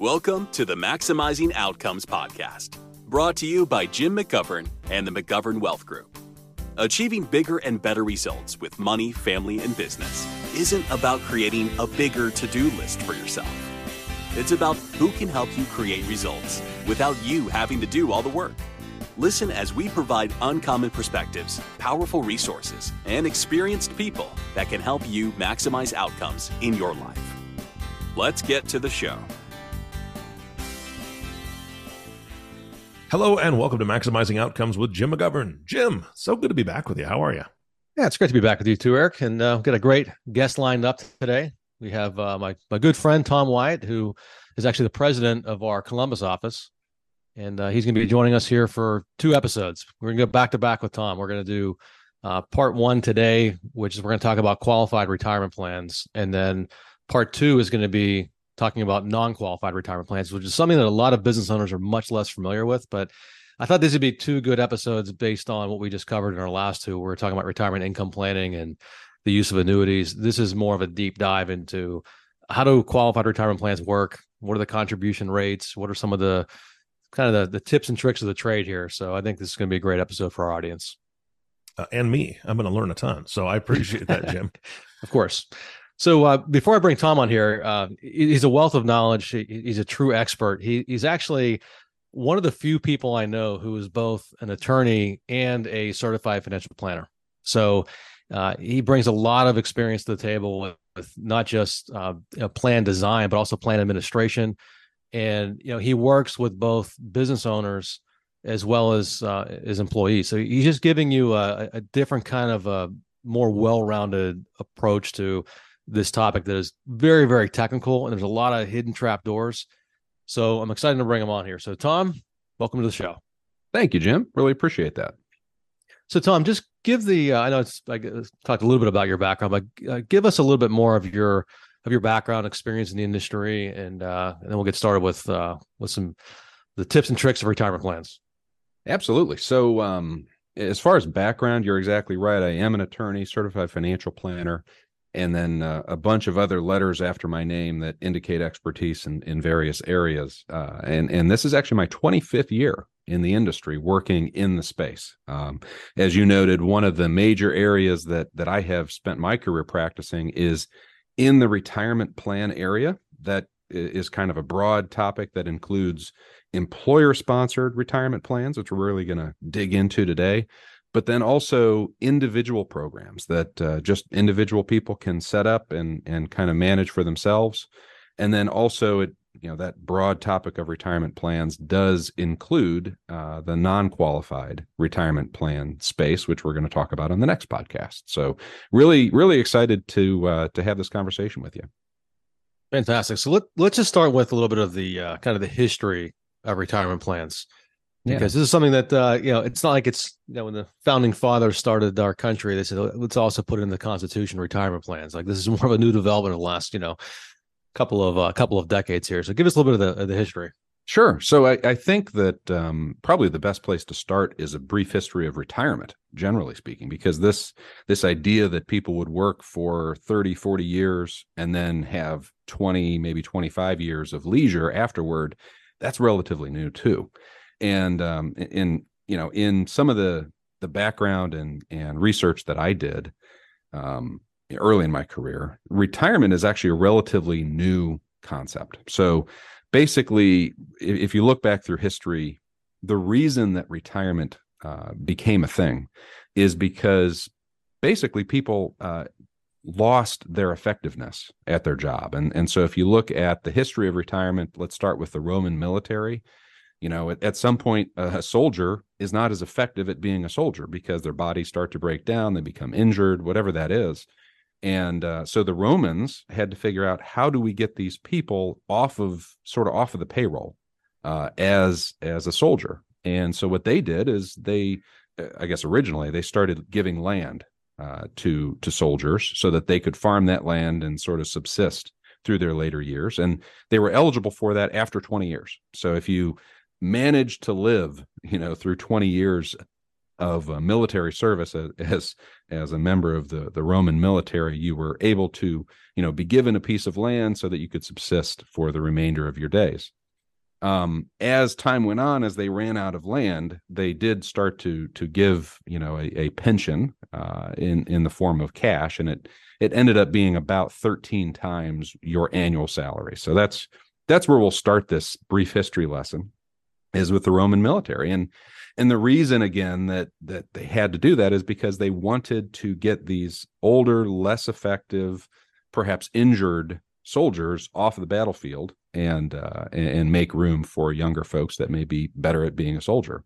Welcome to the Maximizing Outcomes podcast, brought to you by Jim McGovern and the McGovern Wealth Group. Achieving bigger and better results with money, family, and business isn't about creating a bigger to do list for yourself. It's about who can help you create results without you having to do all the work. Listen as we provide uncommon perspectives, powerful resources, and experienced people that can help you maximize outcomes in your life. Let's get to the show. Hello and welcome to Maximizing Outcomes with Jim McGovern. Jim, so good to be back with you. How are you? Yeah, it's great to be back with you too, Eric. And uh, got a great guest lined up today. We have uh, my my good friend Tom Wyatt, who is actually the president of our Columbus office, and uh, he's going to be joining us here for two episodes. We're going to go back to back with Tom. We're going to do uh, part one today, which is we're going to talk about qualified retirement plans, and then part two is going to be talking about non-qualified retirement plans, which is something that a lot of business owners are much less familiar with. But I thought these would be two good episodes based on what we just covered in our last two. We are talking about retirement income planning and the use of annuities. This is more of a deep dive into how do qualified retirement plans work? What are the contribution rates? What are some of the kind of the, the tips and tricks of the trade here? So I think this is going to be a great episode for our audience. Uh, and me, I'm going to learn a ton. So I appreciate that, Jim. of course. So uh, before I bring Tom on here, uh, he's a wealth of knowledge. he's a true expert. He, he's actually one of the few people I know who is both an attorney and a certified financial planner. So uh, he brings a lot of experience to the table with, with not just uh, plan design, but also plan administration. And you know he works with both business owners as well as uh, as employees. So he's just giving you a, a different kind of a more well-rounded approach to this topic that is very, very technical and there's a lot of hidden trap doors. So I'm excited to bring him on here. So, Tom, welcome to the show. Thank you, Jim. Really appreciate that. So, Tom, just give the uh, I know it's I talked a little bit about your background, but uh, give us a little bit more of your of your background, experience in the industry, and uh, and then we'll get started with uh, with some the tips and tricks of retirement plans. Absolutely. So, um, as far as background, you're exactly right. I am an attorney, certified financial planner, and then uh, a bunch of other letters after my name that indicate expertise in, in various areas. Uh, and and this is actually my 25th year in the industry working in the space. Um, as you noted, one of the major areas that that I have spent my career practicing is in the retirement plan area. That is kind of a broad topic that includes employer sponsored retirement plans, which we're really going to dig into today but then also individual programs that uh, just individual people can set up and and kind of manage for themselves. And then also it you know that broad topic of retirement plans does include uh, the non-qualified retirement plan space which we're going to talk about on the next podcast. So really really excited to uh, to have this conversation with you. Fantastic. So let, let's just start with a little bit of the uh, kind of the history of retirement plans because yeah. this is something that uh, you know it's not like it's you know when the founding fathers started our country they said let's also put in the constitution retirement plans. Like this is more of a new development of the last you know couple of a uh, couple of decades here. So give us a little bit of the, of the history. Sure. So I, I think that um, probably the best place to start is a brief history of retirement generally speaking because this this idea that people would work for 30 40 years and then have 20 maybe 25 years of leisure afterward that's relatively new too and um, in you know in some of the the background and and research that I did um, early in my career, retirement is actually a relatively new concept. So basically, if, you look back through history, the reason that retirement uh, became a thing is because basically people uh, lost their effectiveness at their job. And, and so if you look at the history of retirement, let's start with the Roman military you know at, at some point a soldier is not as effective at being a soldier because their bodies start to break down they become injured whatever that is. And uh, so the romans had to figure out how do we get these people off of sort of off of the payroll uh, as as a soldier. And so what they did is they i guess originally they started giving land uh, to to soldiers so that they could farm that land and sort of subsist through their later years. And they were eligible for that after 20 years. So if you managed to live, you know, through 20 years of uh, military service as as a member of the the Roman military, you were able to you know be given a piece of land so that you could subsist for the remainder of your days. Um, as time went on, as they ran out of land, they did start to to give you know a, a pension uh, in in the form of cash, and it it ended up being about 13 times your annual salary. So that's that's where we'll start this brief history lesson is with the Roman military. And and the reason again that that they had to do that is because they wanted to get these older, less effective, perhaps injured soldiers off of the battlefield and uh, and make room for younger folks that may be better at being a soldier.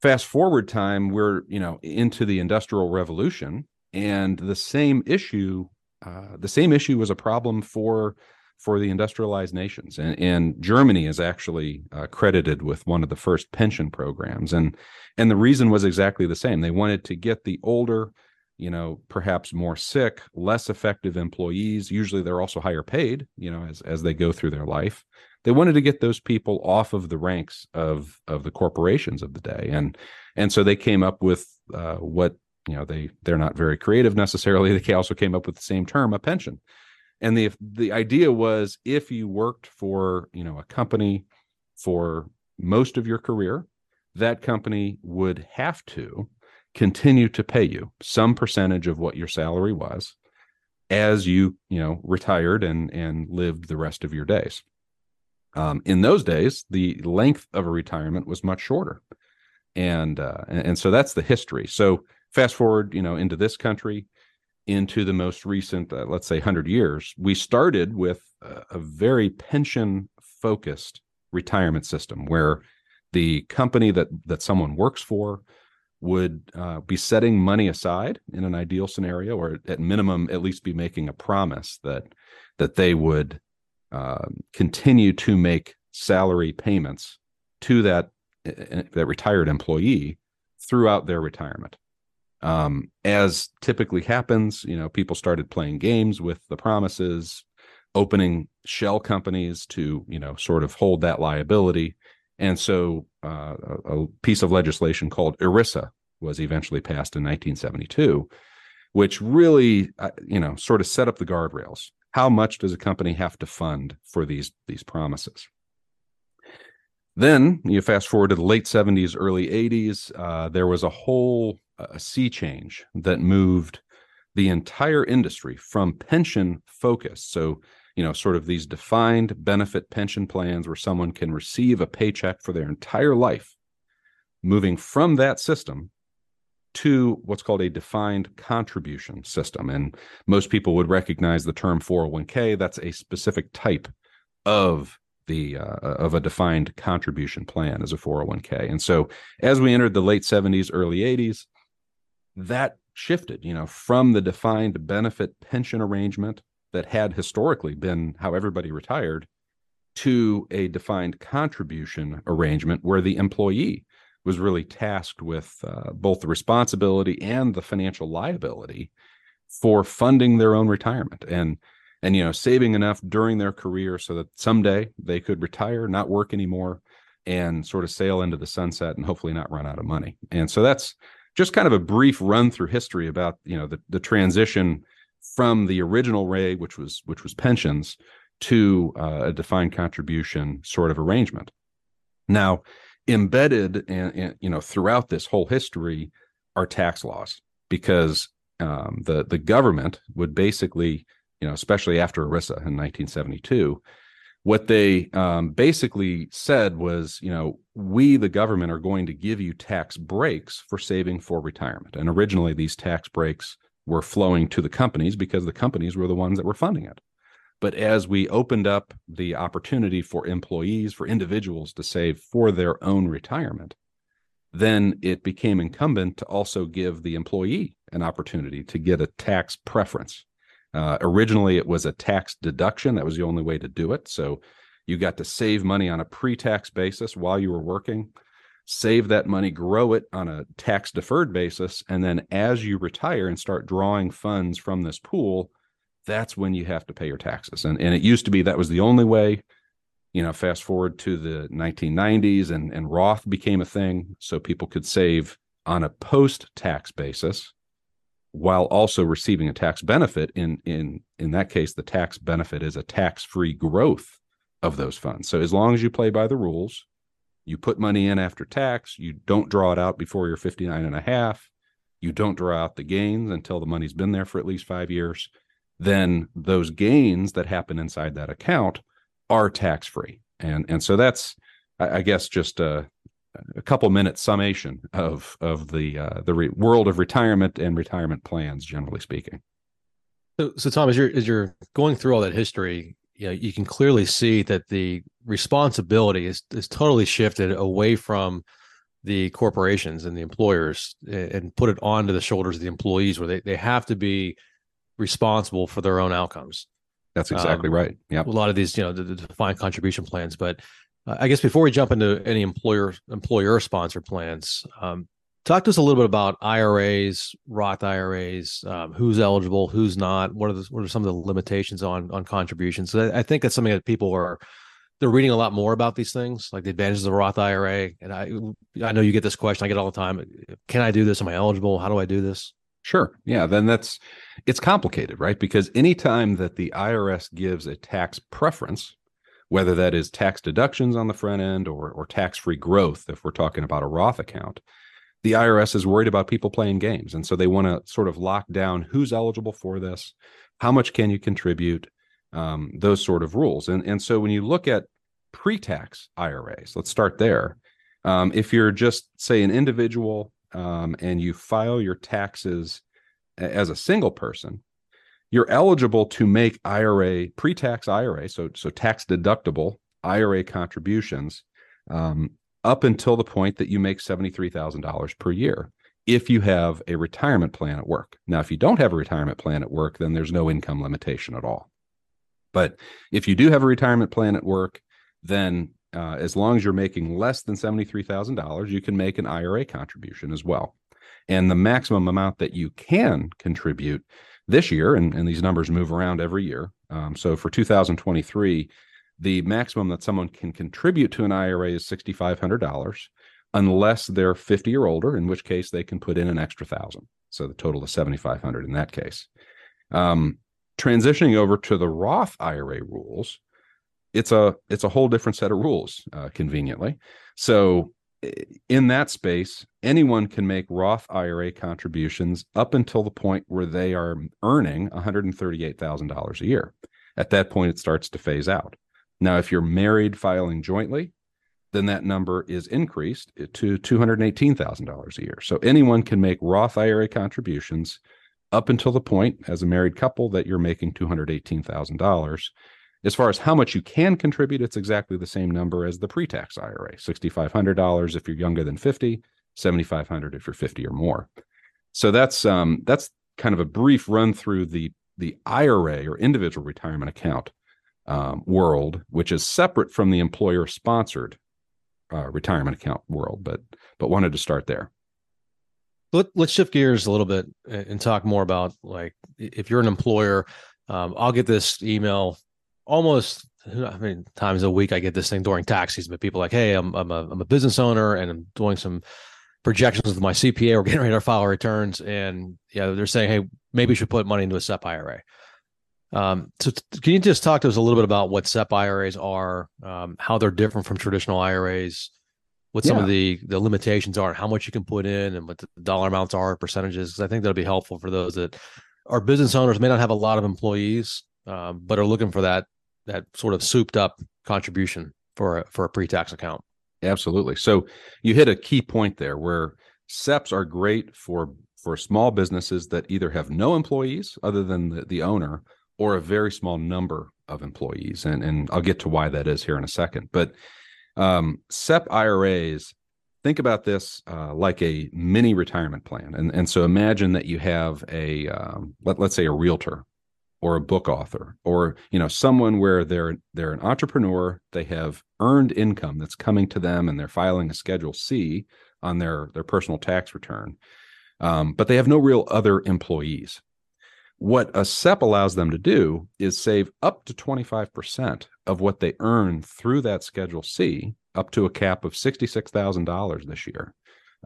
Fast forward time, we're you know into the Industrial Revolution, and the same issue, uh, the same issue was a problem for for the industrialized nations. And, and Germany is actually uh, credited with one of the first pension programs. And, and the reason was exactly the same. They wanted to get the older, you know, perhaps more sick, less effective employees. Usually they're also higher paid, you know, as, as they go through their life. They wanted to get those people off of the ranks of, of the corporations of the day. And, and so they came up with uh, what, you know, they, they're not very creative necessarily. They also came up with the same term, a pension and the the idea was if you worked for you know a company for most of your career that company would have to continue to pay you some percentage of what your salary was as you you know retired and and lived the rest of your days. Um, in those days the length of a retirement was much shorter. And uh, and, and so that's the history. So fast forward you know into this country into the most recent, uh, let's say, 100 years, we started with a, a very pension focused retirement system where the company that that someone works for would uh, be setting money aside in an ideal scenario, or at minimum, at least be making a promise that that they would uh, continue to make salary payments to that uh, that retired employee throughout their retirement um, as typically happens, you know, people started playing games with the promises, opening shell companies to, you know, sort of hold that liability. And so uh, a, a piece of legislation called ERISA was eventually passed in 1972, which really, uh, you know, sort of set up the guardrails. How much does a company have to fund for these these promises? Then you fast forward to the late 70s, early 80s. Uh, there was a whole a sea change that moved the entire industry from pension focus. So, you know, sort of these defined benefit pension plans where someone can receive a paycheck for their entire life, moving from that system to what's called a defined contribution system. And most people would recognize the term 401k. That's a specific type of the uh, of a defined contribution plan as a 401k. And so as we entered the late 70s, early 80s, that shifted, you know, from the defined benefit pension arrangement that had historically been how everybody retired to a defined contribution arrangement where the employee was really tasked with uh, both the responsibility and the financial liability for funding their own retirement. And and you know saving enough during their career so that someday they could retire not work anymore and sort of sail into the sunset and hopefully not run out of money. And so that's just kind of a brief run through history about you know the, the transition from the original ray which was which was pensions to uh, a defined contribution sort of arrangement. Now embedded and you know throughout this whole history are tax laws because um, the the government would basically you know especially after ERISA in 1972 what they um, basically said was, you know, we, the government, are going to give you tax breaks for saving for retirement. And originally, these tax breaks were flowing to the companies because the companies were the ones that were funding it. But as we opened up the opportunity for employees, for individuals to save for their own retirement, then it became incumbent to also give the employee an opportunity to get a tax preference uh, originally, it was a tax deduction. That was the only way to do it. So you got to save money on a pre tax basis while you were working, save that money, grow it on a tax deferred basis. And then as you retire and start drawing funds from this pool, that's when you have to pay your taxes. And, and it used to be that was the only way. You know, fast forward to the 1990s and, and Roth became a thing. So people could save on a post tax basis while also receiving a tax benefit. In in in that case the tax benefit is a tax-free growth of those funds. So as long as you play by the rules you put money in after tax you don't draw it out before you're 59 and a half you don't draw out the gains until the money's been there for at least 5 years then those gains that happen inside that account are tax-free. And and so that's I guess just a a couple minute summation of of the uh, the re- world of retirement and retirement plans, generally speaking. So, so Tom, as you're as you're going through all that history, you know, you can clearly see that the responsibility is is totally shifted away from the corporations and the employers and put it onto the shoulders of the employees where they, they have to be responsible for their own outcomes. That's exactly um, right. Yeah. A lot of these, you know, the, the defined contribution plans, but uh, I guess before we jump into any employer employer sponsored plans, um, talk to us a little bit about IRAs, Roth IRAs, um, who's eligible, who's not. What are the, what are some of the limitations on on contributions? So I, I think that's something that people are they're reading a lot more about these things, like the advantages of the Roth IRA. And I I know you get this question, I get all the time. Can I do this? Am I eligible? How do I do this? Sure. Yeah. Then that's it's complicated, right? Because anytime that the IRS gives a tax preference whether that is tax deductions on the front end or, or tax free growth, if we're talking about a Roth account, the IRS is worried about people playing games. And so they want to sort of lock down who's eligible for this, how much can you contribute, um, those sort of rules. And, and so when you look at pre tax IRAs, let's start there. Um, if you're just, say, an individual um, and you file your taxes as a single person, you're eligible to make IRA pre-tax IRA, so so tax deductible IRA contributions um, up until the point that you make seventy three thousand dollars per year. If you have a retirement plan at work. Now, if you don't have a retirement plan at work, then there's no income limitation at all. But if you do have a retirement plan at work, then uh, as long as you're making less than $73,000, you can make an IRA contribution as well. And the maximum amount that you can contribute this year, and, and these numbers move around every year. Um, so for 2023, the maximum that someone can contribute to an IRA is $6,500 unless they're 50 or older, in which case they can put in an extra thousand. So the total is 7,500 in that case. Um, transitioning over to the Roth IRA rules, it's a it's a whole different set of rules, uh, conveniently. So in that space, anyone can make Roth IRA contributions up until the point where they are earning $138,000 a year. At that point, it starts to phase out. Now, if you're married filing jointly, then that number is increased to $218,000 a year. So anyone can make Roth IRA contributions up until the point, as a married couple, that you're making $218,000. As far as how much you can contribute, it's exactly the same number as the pre-tax IRA, $6,500 if you're younger than 50, 7,500 if you're 50 or more. So that's um, that's kind of a brief run through the the IRA or individual retirement account um, world, which is separate from the employer sponsored uh, retirement account world. But but wanted to start there. Let, us shift gears a little bit and talk more about like if you're an employer. Um, I'll get this email almost I mean times a week I get this thing during tax season, but people are like, hey, I'm I'm a I'm a business owner and I'm doing some projections with my CPA. We're getting ready to file returns, and yeah, they're saying, hey, maybe you should put money into a SEP IRA. Um, so t- can you just talk to us a little bit about what SEP IRAs are, um, how they're different from traditional IRAs, what some yeah. of the the limitations are, and how much you can put in, and what the dollar amounts are, percentages? Because I think that'll be helpful for those that are business owners, may not have a lot of employees, um, but are looking for that that sort of souped up contribution for a, for a pre-tax account. Absolutely. So you hit a key point there where SEPs are great for for small businesses that either have no employees other than the, the owner or a very small number of employees. And and I'll get to why that is here in a second. But um, SEP IRAs, think about this uh, like a mini retirement plan. And and so imagine that you have a um, let, let's say a realtor or a book author or you know someone where they're they're an entrepreneur they have earned income that's coming to them and they're filing a schedule c on their their personal tax return um, but they have no real other employees what a sep allows them to do is save up to 25% of what they earn through that schedule c up to a cap of $66000 this year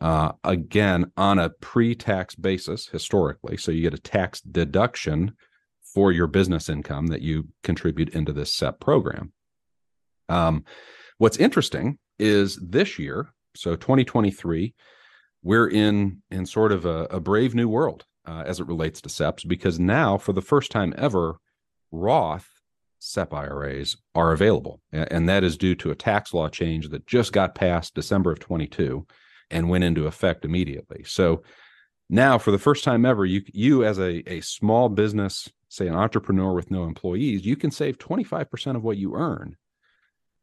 uh, again on a pre-tax basis historically. So you get a tax deduction for your business income that you contribute into this SEP program. Um, what's interesting is this year, so 2023, we're in in sort of a, a brave new world uh, as it relates to SEPs because now, for the first time ever, Roth SEP IRAs are available, and that is due to a tax law change that just got passed December of 22 and went into effect immediately. So now, for the first time ever, you you as a a small business, say an entrepreneur with no employees, you can save 25% of what you earn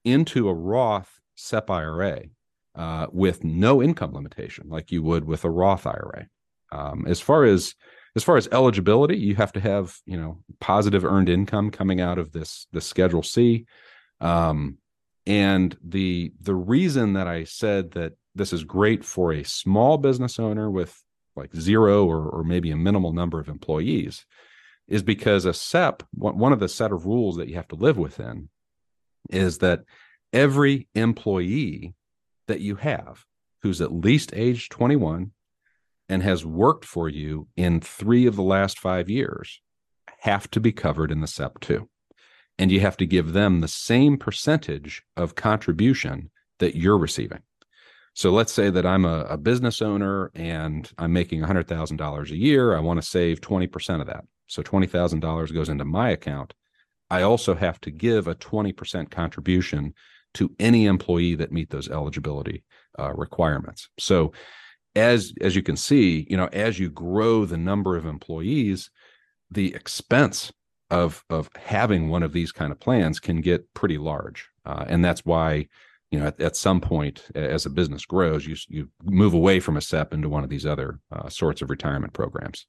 into a Roth SEP IRA uh, with no income limitation, like you would with a Roth IRA. Um, as far as as far as eligibility, you have to have you know positive earned income coming out of this this Schedule C. Um, and the the reason that I said that this is great for a small business owner with like zero or, or maybe a minimal number of employees is because a SEP, one of the set of rules that you have to live within is that every employee that you have who's at least age 21 and has worked for you in three of the last five years have to be covered in the SEP too. And you have to give them the same percentage of contribution that you're receiving. So let's say that I'm a, a business owner and I'm making $100,000 a year. I want to save 20% of that. So $20,000 goes into my account. I also have to give a 20% contribution to any employee that meet those eligibility uh, requirements. So as as you can see, you know, as you grow the number of employees, the expense of of having one of these kind of plans can get pretty large, uh, and that's why you know at, at, some point as a business grows, you you move away from a SEP into one of these other uh, sorts of retirement programs.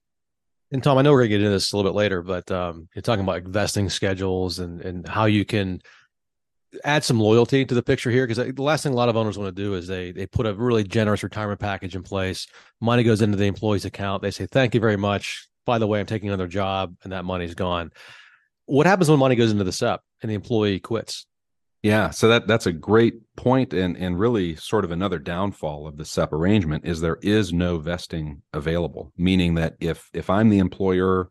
And Tom, I know we're gonna get into this a little bit later, but um, you're talking about vesting schedules and and how you can add some loyalty to the picture here because the last thing a lot of owners want to do is they they put a really generous retirement package in place. Money goes into the employee's account. They say, "Thank you very much. By the way, I'm taking another job," and that money's gone. What happens when money goes into the SEP and the employee quits? Yeah, so that that's a great point, and and really sort of another downfall of the SEP arrangement is there is no vesting available. Meaning that if if I'm the employer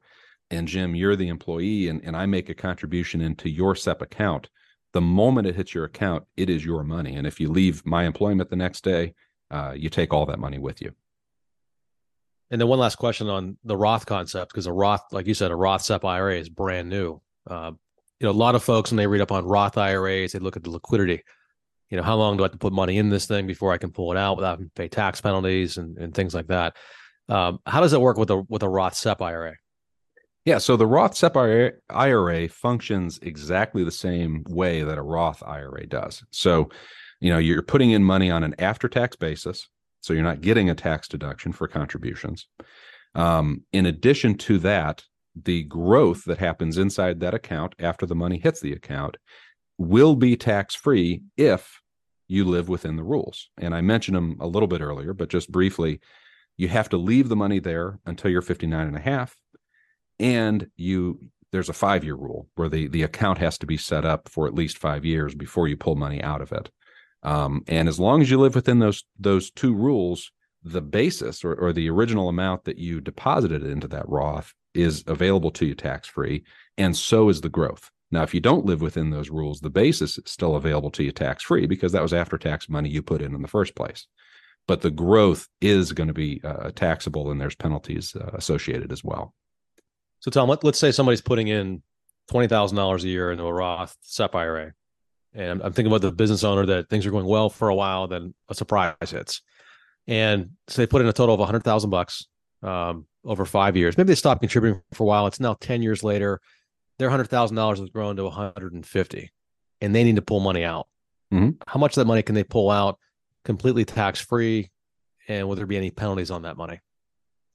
and Jim, you're the employee, and, and I make a contribution into your SEP account, the moment it hits your account, it is your money. And if you leave my employment the next day, uh, you take all that money with you. And then one last question on the Roth concept, because a Roth, like you said, a Roth SEP IRA is brand new. Uh, you know, a lot of folks when they read up on Roth IRAs, they look at the liquidity. You know, how long do I have to put money in this thing before I can pull it out without having to pay tax penalties and, and things like that? Um, how does it work with a with a Roth SEP IRA? Yeah, so the Roth SEP IRA functions exactly the same way that a Roth IRA does. So, you know, you're putting in money on an after-tax basis, so you're not getting a tax deduction for contributions. Um, in addition to that, the growth that happens inside that account after the money hits the account will be tax-free if you live within the rules. And I mentioned them a little bit earlier, but just briefly, you have to leave the money there until you're 59 and a half and you there's a five year rule where the the account has to be set up for at least five years before you pull money out of it um, and as long as you live within those those two rules the basis or, or the original amount that you deposited into that roth is available to you tax free and so is the growth. Now if you don't live within those rules the basis is still available to you tax free because that was after tax money you put in in the first place. But the growth is going to be uh, taxable and there's penalties uh, associated as well. So Tom, let, us say somebody's putting in twenty thousand dollars a year into a Roth SEP IRA, and I'm thinking about the business owner that things are going well for a while, then a surprise hits, and so they put in a total of a hundred thousand bucks um, over five years. Maybe they stop contributing for a while. It's now ten years later. Their hundred thousand dollars has grown to one hundred and fifty, and they need to pull money out. Mm-hmm. How much of that money can they pull out completely tax free, and will there be any penalties on that money?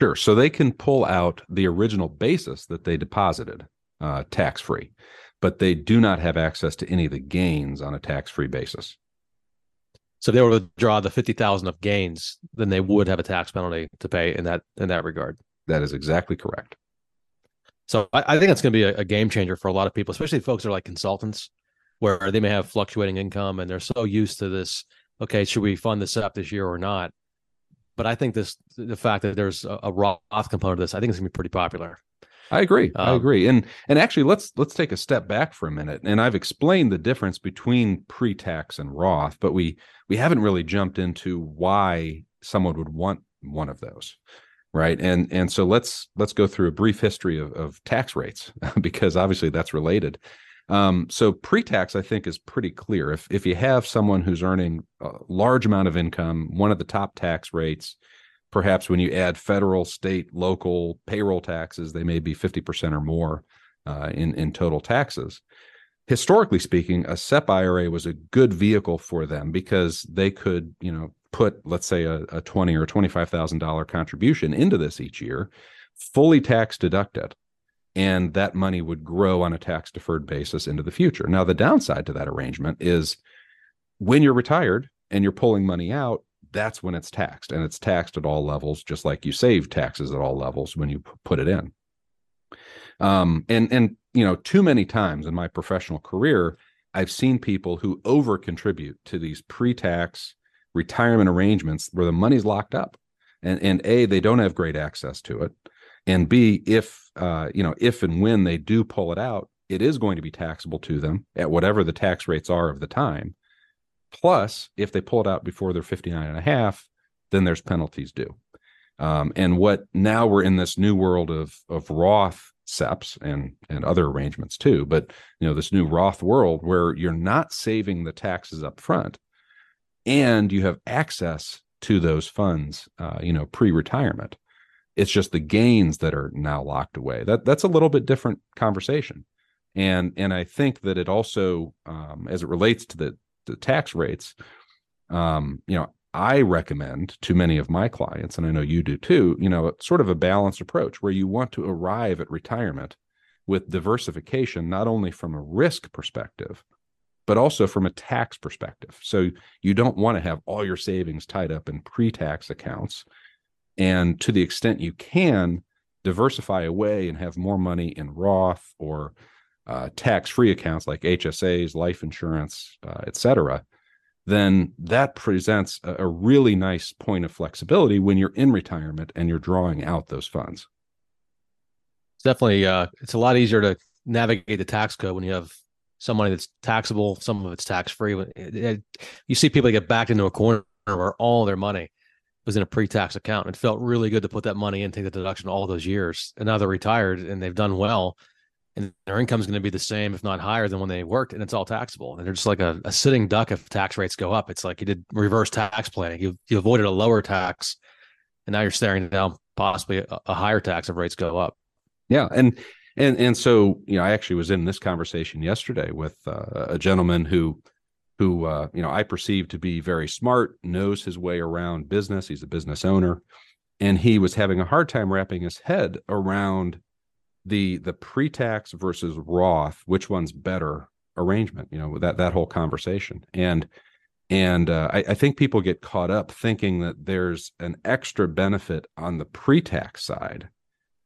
Sure. So they can pull out the original basis that they deposited uh, tax free, but they do not have access to any of the gains on a tax free basis. So if they were to draw the fifty thousand of gains, then they would have a tax penalty to pay in that in that regard. That is exactly correct. So I, I think that's going to be a, a, game changer for a lot of people, especially folks that are like consultants, where they may have fluctuating income and they're so used to this. Okay, should we fund this up this year or not? but I think this the fact that there's a, a Roth component of this, I think it's gonna be pretty popular. I agree. Um, I agree. And and actually let's let's take a step back for a minute. And I've explained the difference between pre-tax and Roth, but we we haven't really jumped into why someone would want one of those. Right. And and so let's let's go through a brief history of, of tax rates because obviously that's related. Um, so pre-tax, I think, is pretty clear. If if you have someone who's earning a large amount of income, one of the top tax rates, perhaps when you add federal, state, local payroll taxes, they may be 50% or more uh, in, in total taxes. Historically speaking, a SEP IRA was a good vehicle for them because they could, you know, put, let's say, a, a twenty or twenty-five thousand dollar contribution into this each year, fully tax deducted, and that money would grow on a tax deferred basis into the future. Now, the downside to that arrangement is when you're retired and you're pulling money out, that's when it's taxed and it's taxed at all levels just like you save taxes at all levels when you p- put it in um, and and you know too many times in my professional career i've seen people who over contribute to these pre-tax retirement arrangements where the money's locked up. And and a they don't have great access to it. And b if uh, you know if and when they do pull it out it is going to be taxable to them at whatever the tax rates are of the time. Plus, if they pull it out before they're 59 and a half, then there's penalties due. Um, and what now we're in this new world of of Roth SEPs and and other arrangements too, but you know this new Roth world where you're not saving the taxes up front, and you have access to those funds, uh, you know, pre-retirement. It's just the gains that are now locked away. That that's a little bit different conversation, and and I think that it also, um, as it relates to the the tax rates, um, you know, I recommend to many of my clients, and I know you do too, you know, sort of a balanced approach where you want to arrive at retirement with diversification, not only from a risk perspective, but also from a tax perspective. So you don't want to have all your savings tied up in pre tax accounts. And to the extent you can, diversify away and have more money in Roth or uh, tax-free accounts like HSAs, life insurance, uh, et cetera, then that presents a, a, really nice point of flexibility when you're in retirement and you're drawing out those funds. It's definitely uh, it's a lot easier to navigate the tax code when you have some money that's taxable, some of it's tax-free. You see people get backed into a corner where all their money was in a pre-tax account. It felt really good to put that money in, take the deduction all those years, and now they're retired and they've done well and their income is going to be the same, if not higher, than when they worked, and it's all taxable. And they're just like a, a sitting duck if tax rates go up. It's like you did reverse tax planning. You you avoided a lower tax, and now you're staring down possibly a, a higher tax if rates go up. Yeah, and and and so you know, I actually was in this conversation yesterday with uh, a gentleman who who uh, you know I perceive to be very smart, knows his way around business. He's a business owner, and he was having a hard time wrapping his head around the the pre-tax versus Roth, which one's better arrangement? You know, that that whole conversation. And and uh, I, I, think people get caught up thinking that there's an extra benefit on the pre-tax side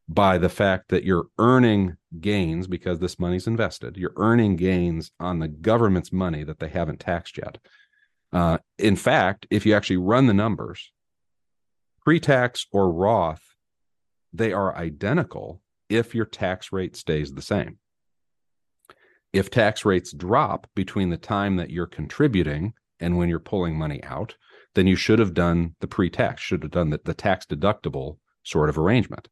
by the fact that you're earning gains because this money's invested. You're earning gains on the government's money that they haven't taxed yet. Uh, in fact, if you actually run the numbers, pre-tax or Roth, they are identical if your tax rate stays the same. If tax rates drop between the time that you're contributing and when you're pulling money out, then you should have done the pre tax, should have done the, the tax deductible sort of arrangement.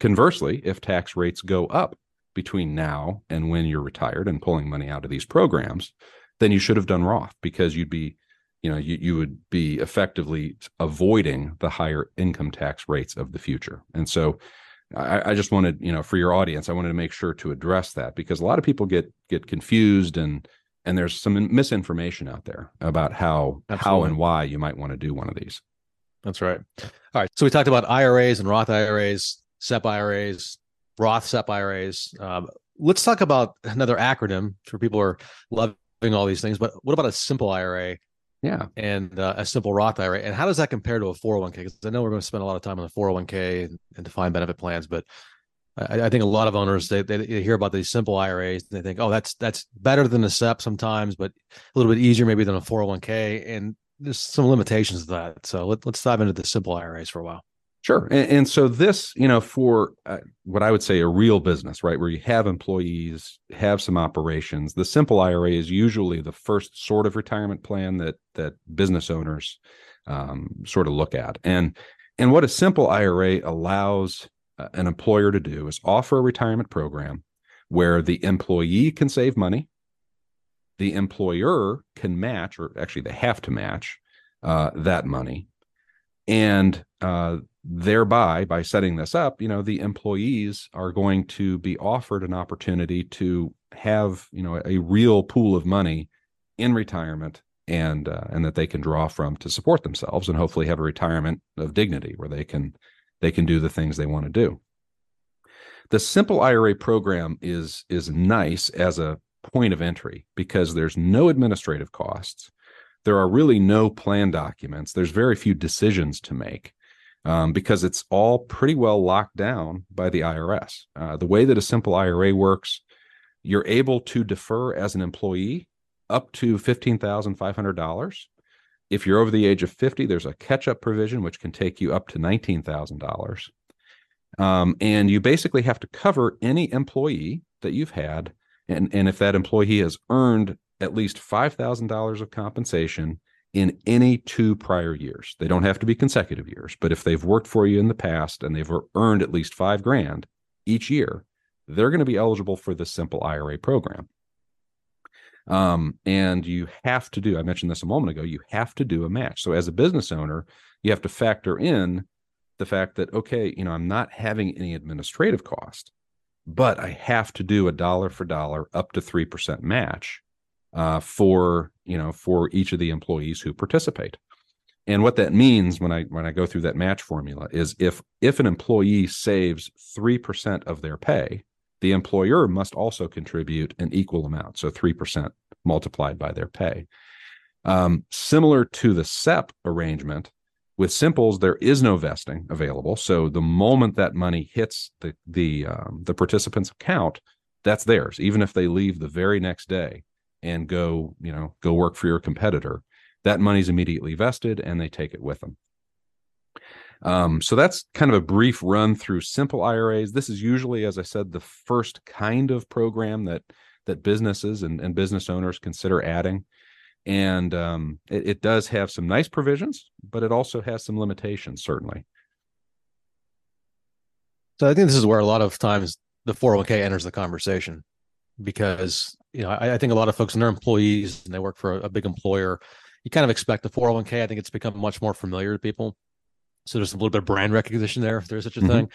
Conversely, if tax rates go up between now and when you're retired and pulling money out of these programs, then you should have done Roth because you'd be, you know, you, you would be effectively avoiding the higher income tax rates of the future. And so I, I, just wanted, you know, for your audience, I wanted to make sure to address that because a lot of people get get confused and and there's some misinformation out there about how Absolutely. how and why you might want to do one of these. That's right. All right. So we talked about IRAs and Roth IRAs, SEP IRAs, Roth SEP IRAs. Um, let's talk about another acronym for people who are loving all these things. But what about a simple IRA yeah. And uh, a simple Roth IRA. And how does that compare to a 401k? Because I know we're going to spend a lot of time on the 401k and, and defined benefit plans, but I, I, think a lot of owners they, they, they hear about these simple IRAs and they think, oh, that's that's better than a SEP sometimes, but a little bit easier maybe than a 401k. And there's some limitations to that. So let, let's dive into the simple IRAs for a while. Sure. And, and so this, you know, for uh, what I would say a real business, right, where you have employees, have some operations, the simple IRA is usually the first sort of retirement plan that that business owners um, sort of look at. And and what a simple IRA allows uh, an employer to do is offer a retirement program where the employee can save money, the employer can match, or actually they have to match uh, that money, and uh, thereby by setting this up you know the employees are going to be offered an opportunity to have you know a real pool of money in retirement and uh, and that they can draw from to support themselves and hopefully have a retirement of dignity where they can they can do the things they want to do. The simple ira program is is nice as a point of entry because there's no administrative costs. There are really no plan documents. There's very few decisions to make um, because it's all pretty well locked down by the IRS. Uh, the way that a simple IRA works, you're able to defer as an employee up to $15,500. If you're over the age of 50, there's a catch up provision which can take you up to $19,000. Um, and you basically have to cover any employee that you've had. And, and if that employee has earned at least $5,000 of compensation in any two prior years. They don't have to be consecutive years, but if they've worked for you in the past and they've earned at least five grand each year, they're going to be eligible for the simple IRA program. Um, and you have to do, I mentioned this a moment ago, you have to do a match. So as a business owner, you have to factor in the fact that, okay, you know, I'm not having any administrative cost, but I have to do a dollar for dollar up to 3% match uh, for you know for each of the employees who participate. And what that means when i when i go through that match formula is if if an employee saves 3% of their pay the employer must also contribute an equal amount so 3% multiplied by their pay. Um, similar to the sep arrangement with simples there is no vesting available. So the moment that money hits the the um, the participant's account that's theirs even if they leave the very next day and go, you know, go work for your competitor, that money's immediately vested and they take it with them. Um, so that's kind of a brief run through simple IRAs. This is usually, as I said, the first kind of program that that businesses and, and business owners consider adding. And um, it, it does have some nice provisions, but it also has some limitations, certainly. So I think this is where a lot of times the 401k enters the conversation because you know I, I, think a lot of folks and their employees and they work for a, a, big employer you kind of expect the 401k i think it's become much more familiar to people. So there's a little bit of brand recognition there if there's such a mm-hmm. thing.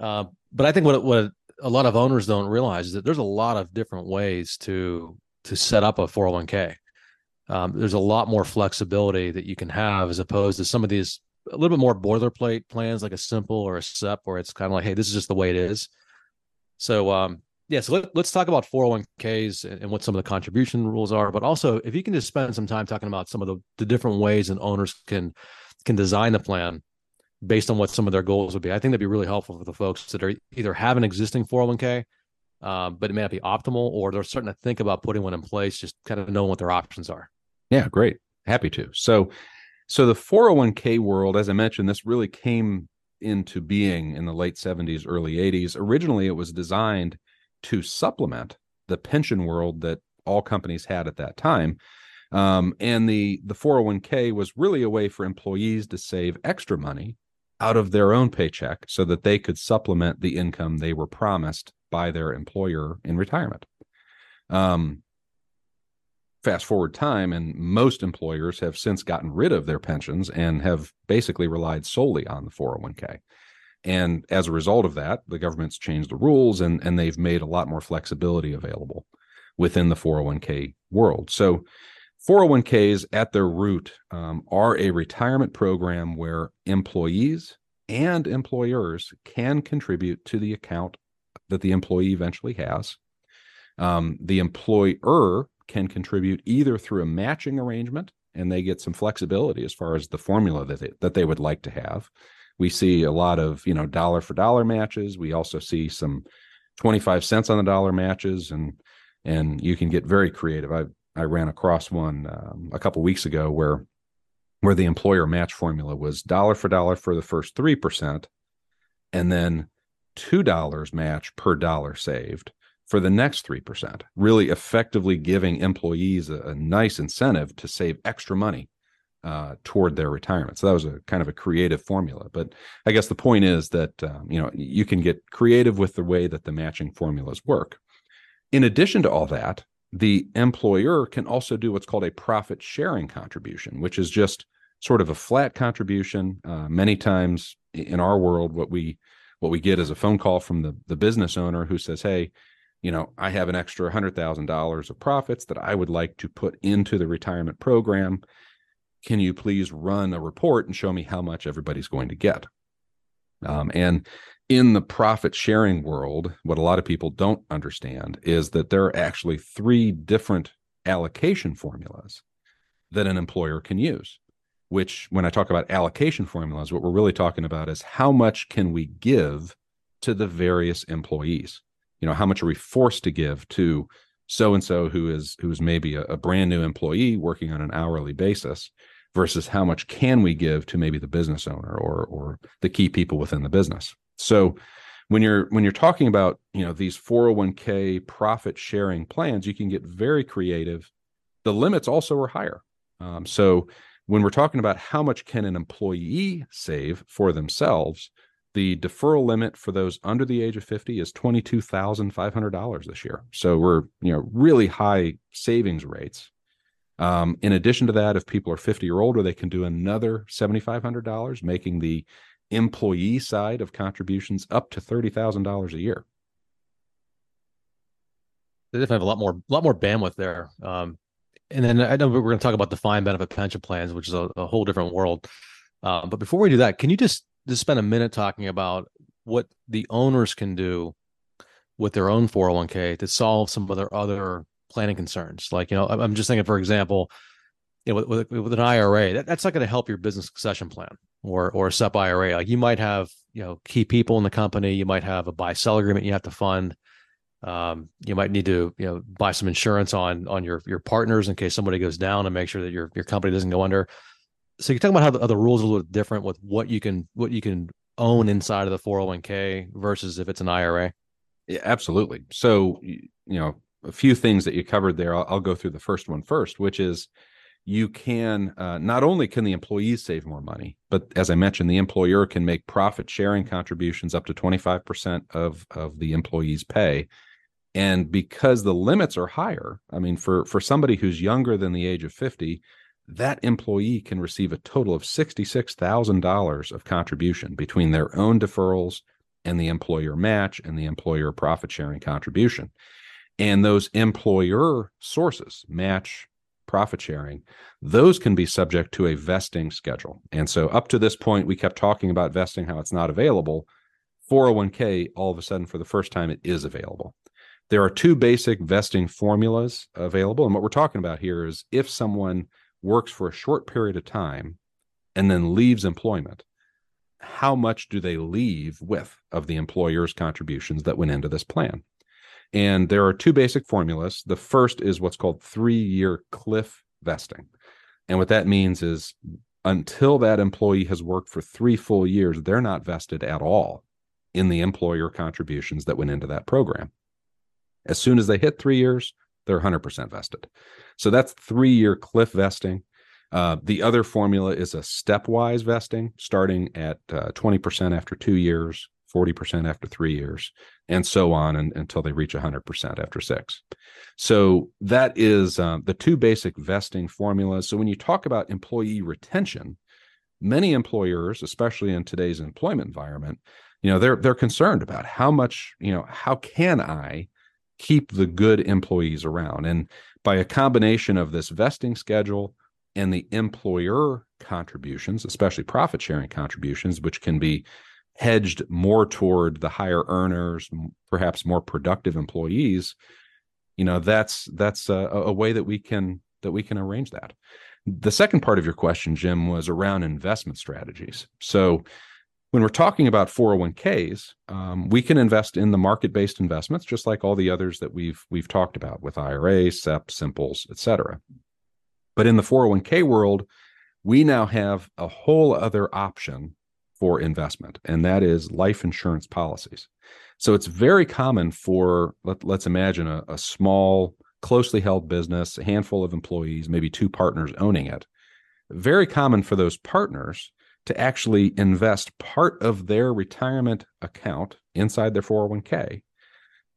Uh, but i think what what a lot of owners don't realize is that there's a lot of different ways to to set up a 401k um, there's a lot more flexibility that you can have as opposed to some of these a little bit more boilerplate plans like a simple or a sep where it's kind of like hey this is just the way it is. So um, yeah, so let, us talk about 401ks and, and, what some of the contribution rules are, but also if you can just spend some time talking about some of the, the different ways and owners can can design the plan based on what some of their goals would be. I think that'd be really helpful for the folks that are either have an existing 401k, uh, but it may not be optimal, or they're starting to think about putting one in place, just kind of knowing what their options are. Yeah, great. Happy to. So, so the 401k world, as I mentioned, this really came into being in the late 70s, early 80s. Originally, it was designed to supplement the pension world that all companies had at that time. Um, and the the 401k was really a way for employees to save extra money out of their own paycheck so that they could supplement the income they were promised by their employer in retirement. Um, fast forward time, and most employers have since gotten rid of their pensions and have basically relied solely on the 401k. And as a result of that, the government's changed the rules and, and they've made a lot more flexibility available within the 401k world. So, 401ks at their root um, are a retirement program where employees and employers can contribute to the account that the employee eventually has. Um, the employer can contribute either through a matching arrangement and they get some flexibility as far as the formula that they, that they would like to have we see a lot of you know dollar for dollar matches. We also see some 25 cents on the dollar matches and and you can get very creative. I i ran across one um, a couple weeks ago where where the employer match formula was dollar for dollar for the first 3% and then $2 match per dollar saved for the next 3%, really effectively giving employees a, a nice incentive to save extra money uh, toward their retirement. So that was a kind of a creative formula. But I guess the point is that um, you know you can get creative with the way that the matching formulas work. In addition to all that, the employer can also do what's called a profit sharing contribution, which is just sort of a flat contribution. Uh, many times in our world, what we what we get is a phone call from the the business owner who says, "Hey, you know, I have an extra hundred thousand dollars of profits that I would like to put into the retirement program. Can you please run a report and show me how much everybody's going to get?" Um, and in the profit sharing world, what a lot of people don't understand is that there are actually three different allocation formulas that an employer can use. Which, when I talk about allocation formulas, what we're really talking about is how much can we give to the various employees? You know, how much are we forced to give to so and so who is who is maybe a, a brand new employee working on an hourly basis versus how much can we give to maybe the business owner or or the key people within the business so when you're when you're talking about you know these 401k profit sharing plans, you can get very creative. The limits also are higher. Um, so when we're talking about how much can an employee save for themselves, the deferral limit for those under the age of 50 is $22,500 this year. So we're, you know, really high savings rates. Um, in addition to that, if people are 50 or older, they can do another $7,500, making the employee side of contributions up to $30,000 a year. They definitely have a lot more, lot more bandwidth there. Um, and then I know we're going to talk about defined benefit pension plans, which is a, a whole different world. Uh, but before we do that, can you just just spend a minute talking about what the owners can do with their own 401k to solve some of their other planning concerns? Like, you know, I'm just thinking, for example, you know, with, with, with an IRA, that, that's not going to help your business succession plan or or a SEP IRA. Like you might have, you know, key people in the company. You might have a buy sell agreement you have to fund. Um, you might need to, you know, buy some insurance on on your your partners in case somebody goes down and make sure that your your company doesn't go under. So you're talking about how the, how the rules are a little different with what you can what you can own inside of the 401k versus if it's an IRA. Yeah, absolutely. So you know, a few things that you covered there. I'll, I'll go through the first one first, which is you can uh, not only can the employees save more money, but as I mentioned, the employer can make profit sharing contributions up to 25% of, of the employee's pay. And because the limits are higher, I mean, for, for somebody who's younger than the age of 50, that employee can receive a total of $66,000 of contribution between their own deferrals and the employer match and the employer profit sharing contribution. And those employer sources, match, profit sharing, those can be subject to a vesting schedule. And so up to this point, we kept talking about vesting, how it's not available. 401k, all of a sudden, for the first time, it is available. There are two basic vesting formulas available. And what we're talking about here is if someone works for a short period of time and then leaves employment, how much do they leave with of the employer's contributions that went into this plan? And there are two basic formulas. The first is what's called three year cliff vesting. And what that means is until that employee has worked for three full years, they're not vested at all in the employer contributions that went into that program. As soon as they hit three years, they're 100% vested. So that's three year cliff vesting. Uh, the other formula is a stepwise vesting, starting at uh, 20% after two years, 40% after three years, and so on and, until they reach 100% after six. So that is uh, the two basic vesting formulas. So when you talk about employee retention, many employers, especially in today's employment environment, you know they're they're concerned about how much you know how can I keep the good employees around, and by a combination of this vesting schedule and the employer contributions, especially profit sharing contributions, which can be hedged more toward the higher earners, perhaps more productive employees, you know, that's that's a, a way that we can that we can arrange that. The second part of your question, Jim, was around investment strategies. So when we're talking about 401ks, um, we can invest in the market-based investments, just like all the others that we've we've talked about with IRA, SEP, Simples, et cetera. But in the 401k world, we now have a whole other option for investment, and that is life insurance policies. So it's very common for, let, us imagine a, a small, closely held business, a handful of employees, maybe two partners owning it. Very common for those partners to actually invest part of their retirement account inside their 401k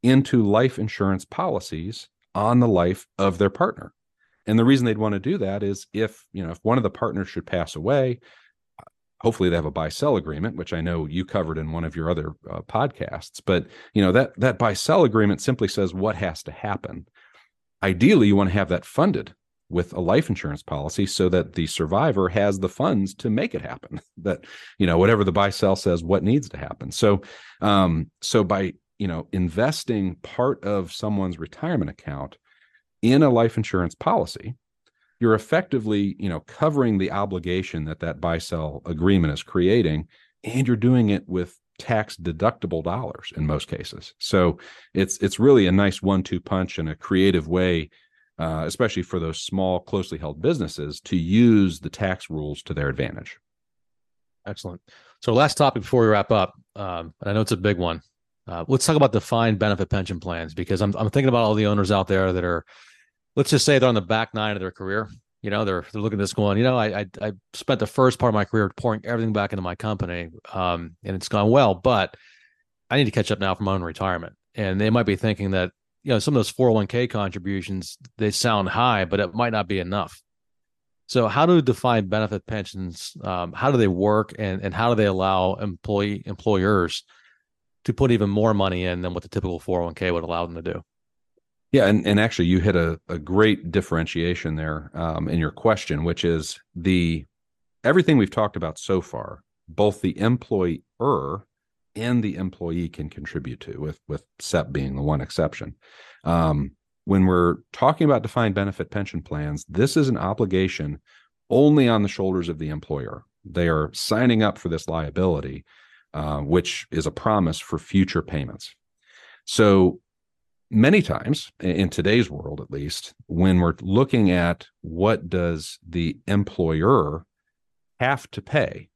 into life insurance policies on the life of their partner. And the reason they'd want to do that is if, you know, if one of the partners should pass away, hopefully they have a buy sell agreement which i know you covered in one of your other uh, podcasts but you know that that buy sell agreement simply says what has to happen. Ideally you want to have that funded with a life insurance policy so that the survivor has the funds to make it happen that you know whatever the buy sell says what needs to happen. So um so by you know investing part of someone's retirement account in a life insurance policy you're effectively you know covering the obligation that that buy sell agreement is creating and you're doing it with tax deductible dollars in most cases. So it's it's really a nice one two punch and a creative way uh, especially for those small closely held businesses to use the tax rules to their advantage. Excellent. So last topic before we wrap up um, and i know it's a big one uh, let's talk about defined benefit pension plans because I'm, I'm thinking about all the owners out there that are let's just say they're on the back nine of their career. You know, they're they're looking at this going, you know, I I, I spent the first part of my career pouring everything back into my company, um, and it's gone well, but I need to catch up now for my own retirement. And they might be thinking that, you know, some of those 401k contributions, they sound high, but it might not be enough. So how do defined benefit pensions, um, how do they work and, and how do they allow employee employers to put even more money in than what the typical 401k would allow them to do? Yeah, and, and actually, you hit a, a great differentiation there um, in your question, which is the everything we've talked about so far, both the employer and the employee can contribute to, with with SEP being the one exception. Um, when we're talking about defined benefit pension plans, this is an obligation only on the shoulders of the employer. They are signing up for this liability, uh, which is a promise for future payments. So many times in today's world at least when we're looking at what does the employer have to pay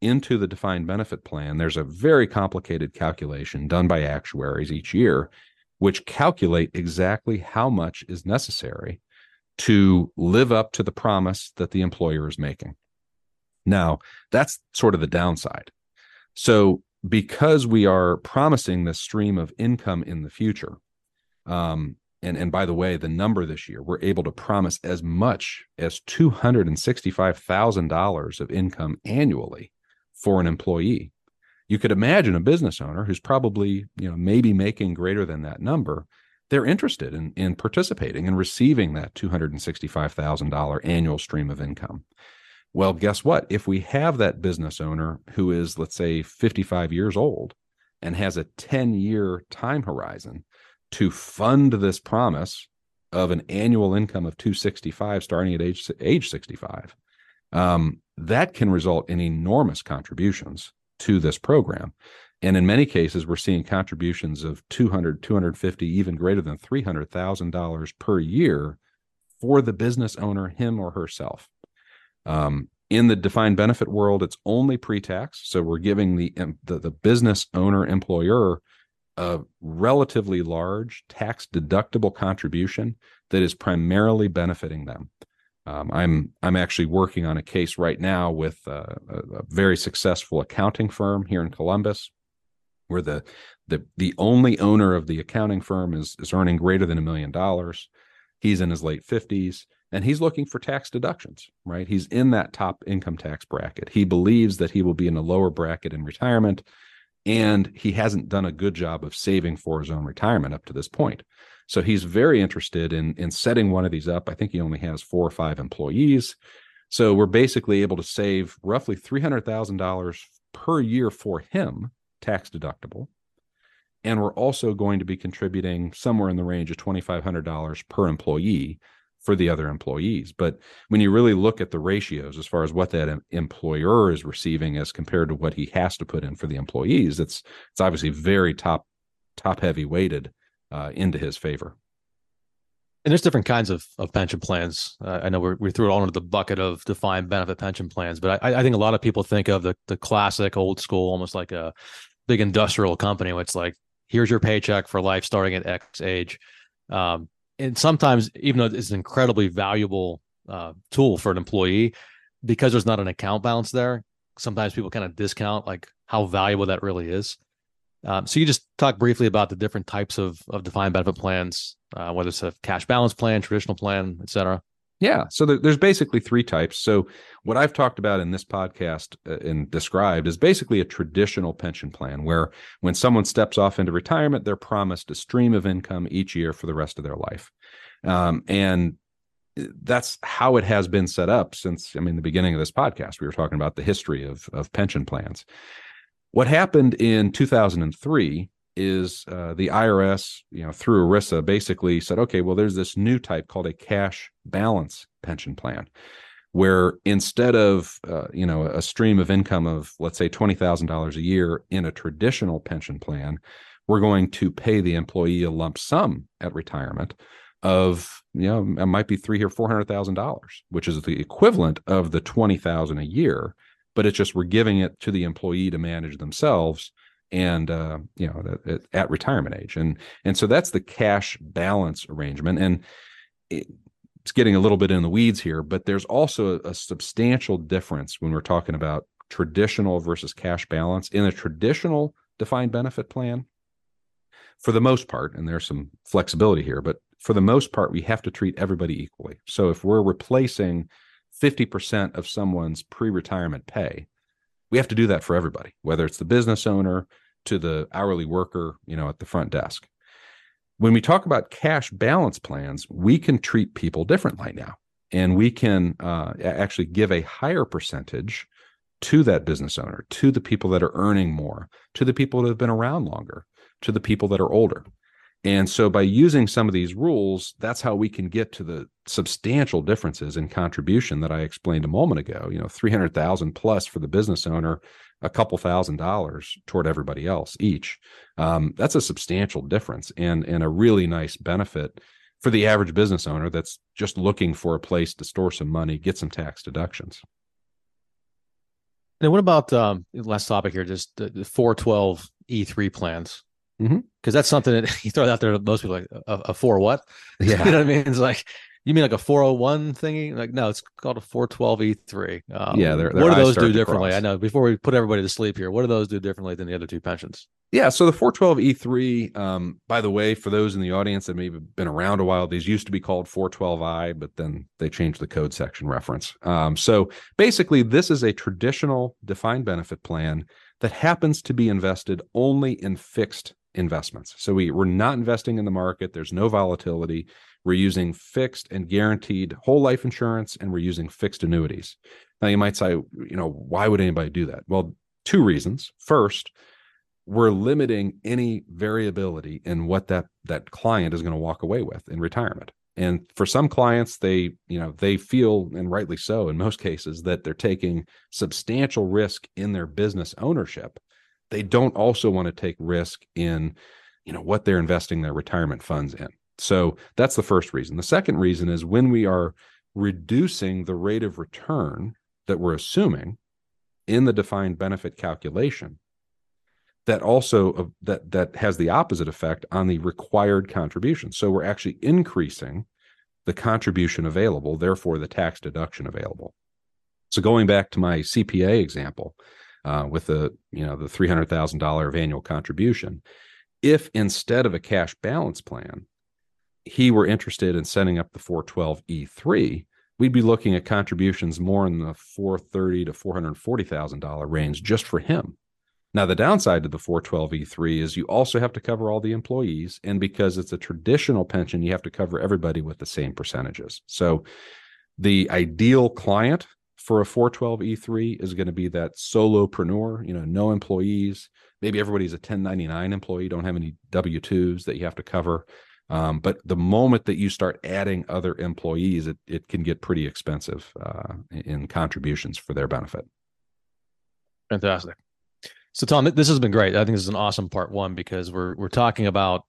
into the defined benefit plan there's a very complicated calculation done by actuaries each year which calculate exactly how much is necessary to live up to the promise that the employer is making. Now that's sort of the downside. So because we are promising this stream of income in the future um, and and by the way, the number this year, we're able to promise as much as two hundred and sixty-five thousand dollars of income annually for an employee. You could imagine a business owner who's probably, you know, maybe making greater than that number. They're interested in in participating and receiving that two hundred and sixty-five thousand dollar annual stream of income. Well, guess what? If we have that business owner who is, let's say, 55 years old and has a 10 year time horizon, to fund this promise of an annual income of 265 starting at age age 65 um, that can result in enormous contributions to this program. And in many cases we're seeing contributions of 200 250 even greater than $300000 per year for the business owner him or herself. Um, in the defined benefit world it's only pre-tax. So we're giving the, the, the business owner employer a relatively large tax deductible contribution that is primarily benefiting them. Um, I'm I'm actually working on a case right now with a, a, very successful accounting firm here in Columbus, where the the the only owner of the accounting firm is is earning greater than a million dollars. He's in his late fifties and he's looking for tax deductions. Right, he's in that top income tax bracket. He believes that he will be in a lower bracket in retirement and he hasn't done a good job of saving for his own retirement up to this point. So he's very interested in in setting one of these up. I think he only has four or five employees. So we're basically able to save roughly $300,000 per year for him, tax deductible. And we're also going to be contributing somewhere in the range of $2,500 per employee for the other employees. But when you really look at the ratios as far as what that employer is receiving as compared to what he has to put in for the employees, it's it's obviously very top top heavy weighted uh, into his favor. And there's different kinds of, of pension plans. Uh, I know we we threw it all into the bucket of defined benefit pension plans, but I, I think a lot of people think of the the classic old school, almost like a big industrial company, where it's like, here's your paycheck for life starting at X age. Um, and sometimes, even though it's an incredibly valuable uh, tool for an employee, because there's not an account balance there, sometimes people kind of discount like how valuable that really is. Um, so you just talk briefly about the different types of of defined benefit plans, uh, whether it's a cash balance plan, traditional plan, et cetera. Yeah. So there, there's basically three types. So what I've talked about in this podcast uh, and described is basically a traditional pension plan where when someone steps off into retirement, they're promised a stream of income each year for the rest of their life. Um, and uh, that's how it has been set up since I mean the beginning of this podcast. We were talking about the history of of pension plans. What happened in 2003 is uh, the IRS, you know, through ERISA, basically said, okay, well, there's this new type called a cash balance pension plan, where instead of uh, you know a stream of income of let's say twenty thousand dollars a year in a traditional pension plan, we're going to pay the employee a lump sum at retirement of you know it might be three or four hundred thousand dollars, which is the equivalent of the twenty thousand a year but it's just we're giving it to the employee to manage themselves and uh, you know at, retirement age. And and so that's the cash balance arrangement. And it's getting a little bit in the weeds here but there's also a, a substantial difference when we're talking about traditional versus cash balance in a traditional defined benefit plan for the most part and there's some flexibility here but for the most part we have to treat everybody equally. So if we're replacing 50% of someone's pre-retirement pay we have to do that for everybody whether it's the business owner to the hourly worker you know at the front desk. When we talk about cash balance plans we can treat people differently now and we can uh, actually give a higher percentage to that business owner to the people that are earning more to the people that have been around longer to the people that are older and so by using some of these rules, that's how we can get to the substantial differences in contribution that I explained a moment ago, you know, 300,000 plus for the business owner, a couple thousand dollars toward everybody else each. Um, that's a substantial difference and, and a really nice benefit for the average business owner that's just looking for a place to store some money, get some tax deductions. And what about um, last topic here, just the, the 412 E3 plans? Because mm-hmm. that's something that you throw out there. Most people like a, a four what? Yeah, you know what I mean. It's like you mean like a 401 thingy? Like no, it's called a four twelve E three. Um, yeah, they're, they're what do those do differently? I know. Before we put everybody to sleep here, what do those do differently than the other two pensions? Yeah, so the 412E3, um, by the way, for those in the audience that maybe been around a while, these used to be called 412I, but then they changed the code section reference. Um, so basically, this is a traditional defined benefit plan that happens to be invested only in fixed investments. So we, we're not investing in the market. There's no volatility. We're using fixed and guaranteed whole life insurance, and we're using fixed annuities. Now, you might say, you know, why would anybody do that? Well, two reasons. First, we're limiting any variability in what that that client is going to walk away with in retirement. And for some clients, they, you know, they feel, and rightly so in most cases, that they're taking substantial risk in their business ownership they don't also want to take risk in you know what they're investing their retirement funds in. So that's the first reason. The second reason is when we are reducing the rate of return that we're assuming in the defined benefit calculation that also uh, that that has the opposite effect on the required contribution. So we're actually increasing the contribution available therefore the tax deduction available. So going back to my cpa example uh, with the you know the three hundred thousand dollar of annual contribution. If instead of a cash balance plan, he were interested in setting up the 412E3, we'd be looking at contributions more in the 430 to 440 thousand dollar range just for him. Now, the downside to the 412E3 is you also have to cover all the employees. And because it's a traditional pension, you have to cover everybody with the same percentages. So, the ideal client for a 412E3 is going to be that solopreneur, you know, no employees. Maybe everybody's a 1099 employee, don't have any W 2s that you have to cover. Um, but the moment that you start adding other employees, it, it can get pretty expensive uh, in contributions for their benefit. Fantastic. So, Tom, this has been great. I think this is an awesome part one because we're we're talking about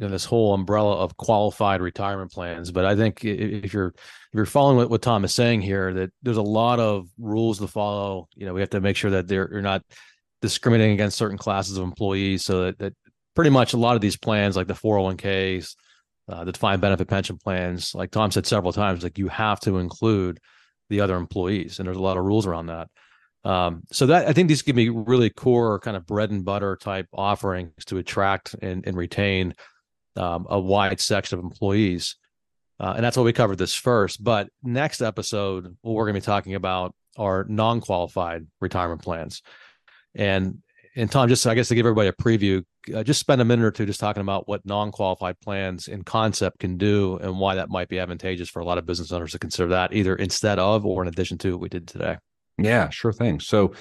you know this whole umbrella of qualified retirement plans. But I think if you're if you're following what, what Tom is saying here, that there's a lot of rules to follow. You know, we have to make sure that they're you're not discriminating against certain classes of employees, so that, that pretty much a lot of these plans, like the 401ks, uh, the defined benefit pension plans, like Tom said several times, like you have to include the other employees, and there's a lot of rules around that. Um, so that I think these can be really core kind of bread and butter type offerings to attract and, and retain um, a wide section of employees. Uh, and that's why we covered this first. But next episode, what we're going to be talking about are non-qualified retirement plans. And and Tom, just I guess to give everybody a preview, uh, just spend a minute or two just talking about what non-qualified plans in concept can do and why that might be advantageous for a lot of business owners to consider that either instead of or in addition to what we did today. Yeah, sure thing. So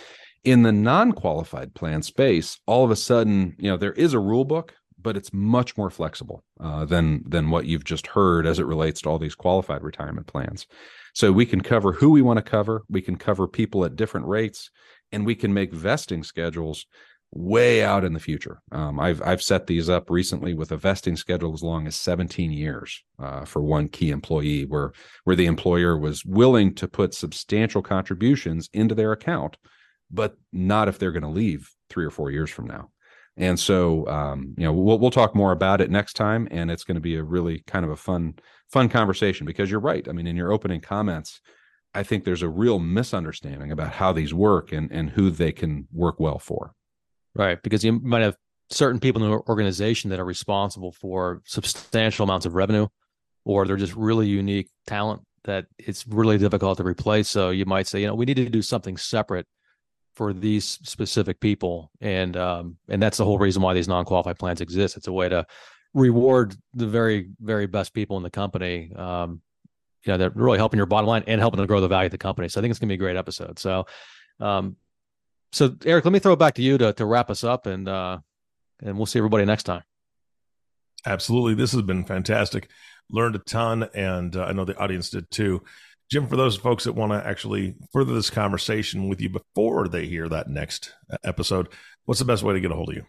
in the non-qualified plan space, all of a sudden, you know, there is a rule book but it's much more flexible uh, than than what you've just heard as it relates to all these qualified retirement plans. So we can cover who we want to cover, we can cover people at different rates, and we can make vesting schedules way out in the future. Um, I've I've set these up recently with a vesting schedule as long as 17 years uh, for one key employee, where where the employer was willing to put substantial contributions into their account, but not if they're going to leave three or four years from now. And so, um, you know, we'll we'll talk more about it next time, and it's going to be a really kind of a fun fun conversation because you're right. I mean, in your opening comments, I think there's a real misunderstanding about how these work and and who they can work well for. Right, because you might have certain people in the organization that are responsible for substantial amounts of revenue, or they're just really unique talent that it's really difficult to replace. So you might say, you know, we need to do something separate for these specific people. And um, and that's the whole reason why these non-qualified plans exist. It's a way to reward the very very best people in the company um, you know they're really helping your bottom line and helping to grow the value of the company. So i think it's going to be a great episode. So um, so eric let me throw it back to you to, to wrap us up and uh, and we'll see everybody next time. Absolutely. This has been fantastic. Learned a ton and uh, i know the audience did too Jim, for those folks that want to actually further this conversation with you before they hear that next episode, what's the best way to get a hold of you?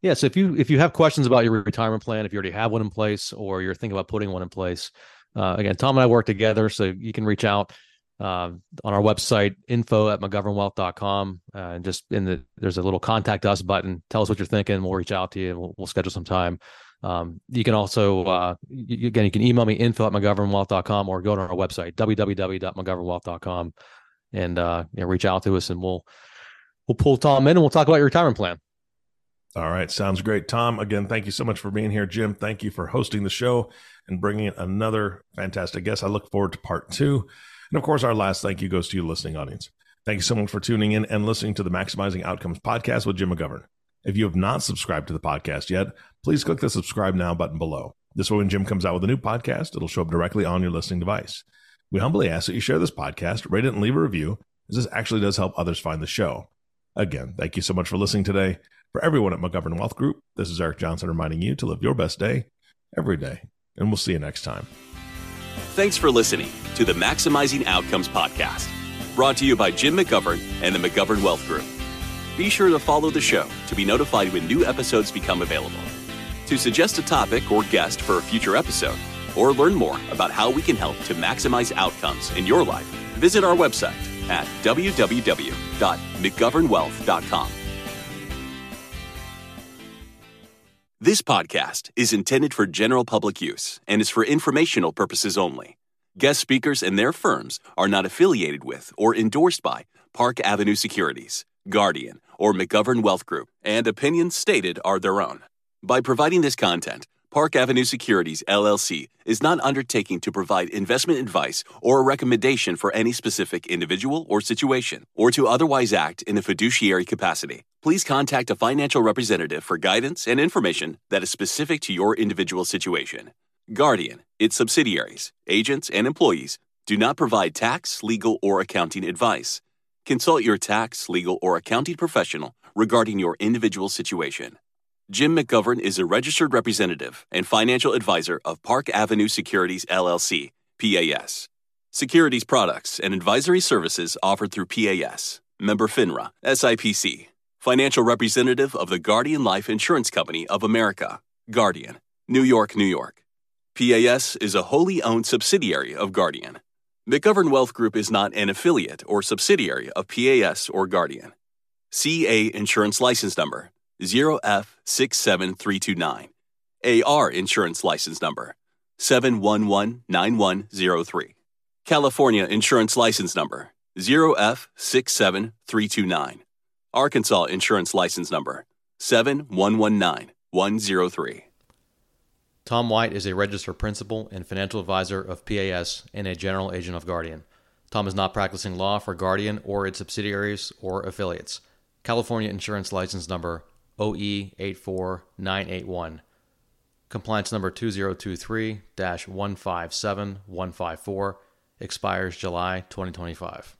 Yeah, so if you if you have questions about your retirement plan, if you already have one in place, or you're thinking about putting one in place, uh, again, Tom and I work together, so you can reach out uh, on our website, info at mcgovernwealth.com. Uh, and just in the there's a little contact us button. Tell us what you're thinking. We'll reach out to you and we'll, we'll schedule some time. Um, you can also, uh, you, again, you can email me info at mcgovernwealth.com or go to our website, www.mcgovernwealth.com and, uh, you know, reach out to us and we'll, we'll pull Tom in and we'll talk about your retirement plan. All right. Sounds great. Tom, again, thank you so much for being here. Jim, thank you for hosting the show and bringing in another fantastic guest. I look forward to part two. And of course, our last thank you goes to you, listening audience. Thank you so much for tuning in and listening to the Maximizing Outcomes podcast with Jim McGovern. If you have not subscribed to the podcast yet, please click the subscribe now button below. This way, when Jim comes out with a new podcast, it'll show up directly on your listening device. We humbly ask that you share this podcast, rate it, and leave a review, as this actually does help others find the show. Again, thank you so much for listening today. For everyone at McGovern Wealth Group, this is Eric Johnson reminding you to live your best day every day. And we'll see you next time. Thanks for listening to the Maximizing Outcomes podcast, brought to you by Jim McGovern and the McGovern Wealth Group. Be sure to follow the show to be notified when new episodes become available. To suggest a topic or guest for a future episode, or learn more about how we can help to maximize outcomes in your life, visit our website at www.mcgovernwealth.com. This podcast is intended for general public use and is for informational purposes only. Guest speakers and their firms are not affiliated with or endorsed by Park Avenue Securities, Guardian, or McGovern Wealth Group, and opinions stated are their own. By providing this content, Park Avenue Securities LLC is not undertaking to provide investment advice or a recommendation for any specific individual or situation, or to otherwise act in a fiduciary capacity. Please contact a financial representative for guidance and information that is specific to your individual situation. Guardian, its subsidiaries, agents, and employees do not provide tax, legal, or accounting advice. Consult your tax, legal, or accounting professional regarding your individual situation. Jim McGovern is a registered representative and financial advisor of Park Avenue Securities LLC, PAS. Securities products and advisory services offered through PAS. Member FINRA, SIPC. Financial representative of the Guardian Life Insurance Company of America, Guardian. New York, New York. PAS is a wholly owned subsidiary of Guardian. McGovern Wealth Group is not an affiliate or subsidiary of PAS or Guardian. CA Insurance License Number 0F67329. AR Insurance License Number 7119103. California Insurance License Number 0F67329. Arkansas Insurance License Number 7119103. Tom Wyatt is a registered principal and financial advisor of PAS and a general agent of Guardian. Tom is not practicing law for Guardian or its subsidiaries or affiliates. California Insurance License Number OE84981. Compliance number 2023 157154 expires July 2025.